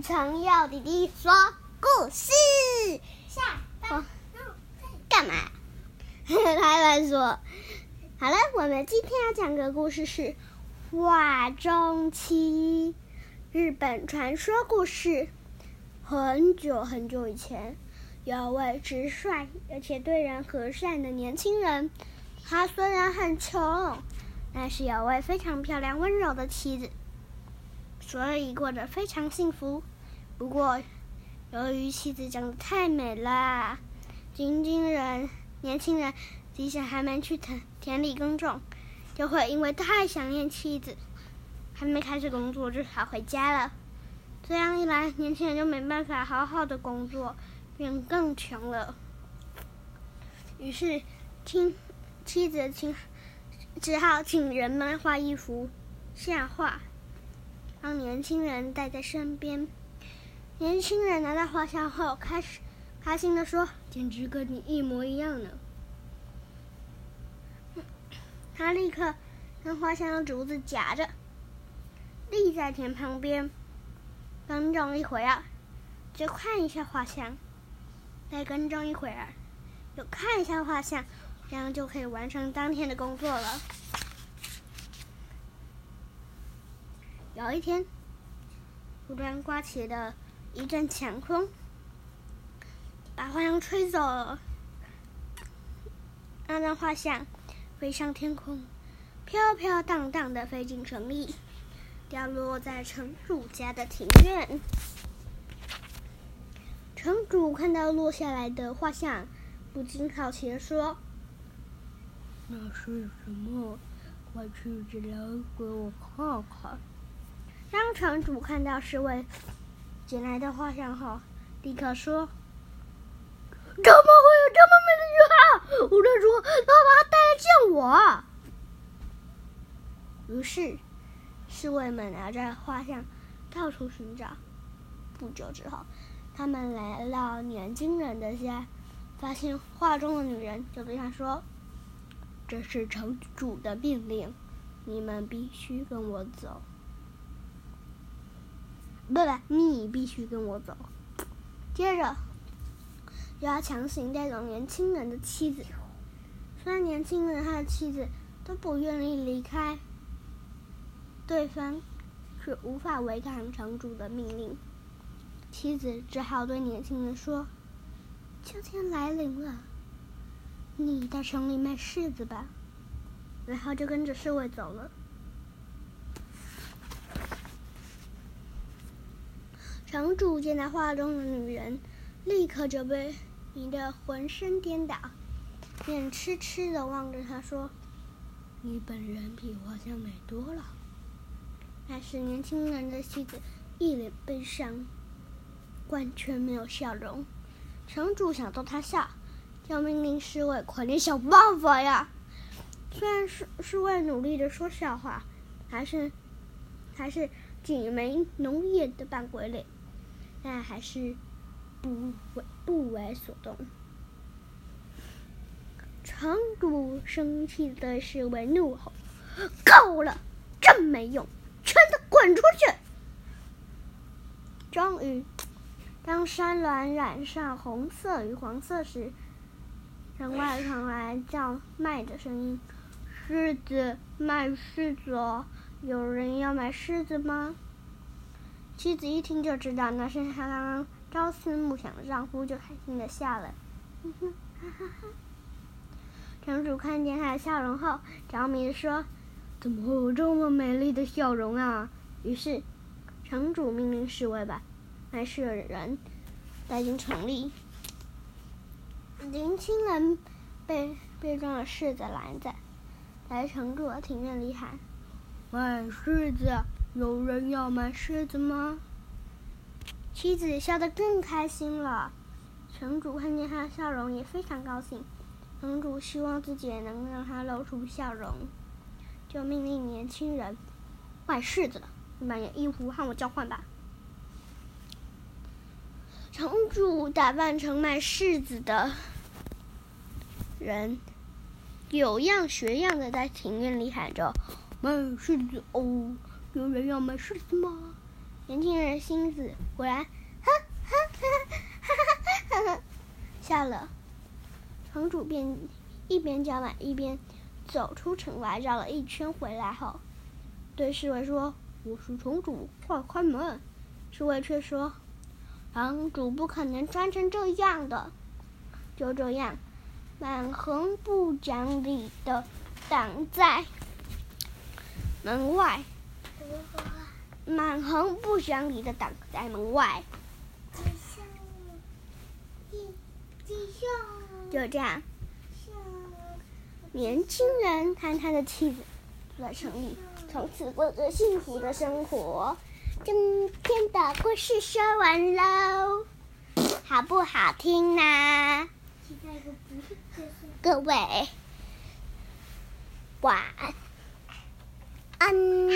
雨辰要弟弟说故事。下班干嘛？他来说，好了，我们今天要讲的故事是《画中妻》日本传说故事。很久很久以前，有位直率而且对人和善的年轻人。他虽然很穷，但是有位非常漂亮、温柔的妻子。所以过得非常幸福。不过，由于妻子长得太美了，年轻人年轻人即使还没去田田里耕种，就会因为太想念妻子，还没开始工作就跑回家了。这样一来，年轻人就没办法好好的工作，变更穷了。于是，亲妻子请只好请人们画一幅像画。让年轻人带在身边。年轻人拿到画像后，开始开心的说：“简直跟你一模一样呢！” 他立刻将画像的竹子夹着，立在田旁边，耕种一会儿，就看一下画像；再耕种一会儿，又看一下画像，这样就可以完成当天的工作了。有一天，突然刮起了一阵强风，把画像吹走了。那张画像飞上天空，飘飘荡荡的飞进城里，掉落在城主家的庭院。城主看到落下来的画像，不禁好奇的说：“那是什么？快取起来给我看看。”当城主看到侍卫捡来的画像后，立刻说：“怎么会有这么美的女孩？我在说，他把她带来见我。”于是，侍卫们拿着画像到处寻找。不久之后，他们来到年轻人的家，发现画中的女人，就对他说：“这是城主的命令，你们必须跟我走。”不不，你必须跟我走。接着，又要强行带走年轻人的妻子。虽然年轻人和他的妻子都不愿意离开，对方却无法违抗城主的命令。妻子只好对年轻人说：“秋天来临了，你到城里卖柿子吧。”然后就跟着侍卫走了。城主见到画中的女人，立刻就被迷得浑身颠倒，便痴痴的望着她说：“你本人比画像美多了。”但是年轻人的妻子一脸悲伤，完全没有笑容。城主想逗她笑，就命令侍卫快点想办法呀。虽然是侍卫努力的说笑话，还是还是挤眉弄眼的扮鬼脸。但还是不为不为所动。城主生气的是为怒吼：“够了，真没用，全都滚出去！”终于，当山峦染上红色与黄色时，城外传来叫卖的声音：“狮子，卖狮子哦！有人要买狮子吗？”妻子一听就知道那是她刚刚朝思暮想的丈夫，就开心的笑了。哈 哈城主看见她的笑容后，着迷的说：“怎么会有这么美丽的笑容啊？”于是，城主命令侍卫把卖柿的人带进城里。年轻人被被装了柿子篮子，来城主的庭院里喊：“卖柿子！”有人要买柿子吗？妻子笑得更开心了。城主看见他的笑容，也非常高兴。城主希望自己也能让他露出笑容，就命令年轻人卖柿子的买件衣服和我交换吧。城主打扮成卖柿子的人，有样学样的在庭院里喊着：“卖柿子哦！”有人要买柿子吗？年轻人心思果然，哈哈哈哈哈哈，笑了。城主便一边叫卖一边走出城外，绕了一圈回来后，对侍卫说：“我是城主，快开门。”侍卫却说：“城主不可能穿成这样的。”就这样，满横不讲理的挡在门外。满横不讲理的挡在门外。就这样，年轻人和他的妻子住在城里，从此过着幸福的生活。今天的故事说完喽，好不好听呢？各位，晚安。あん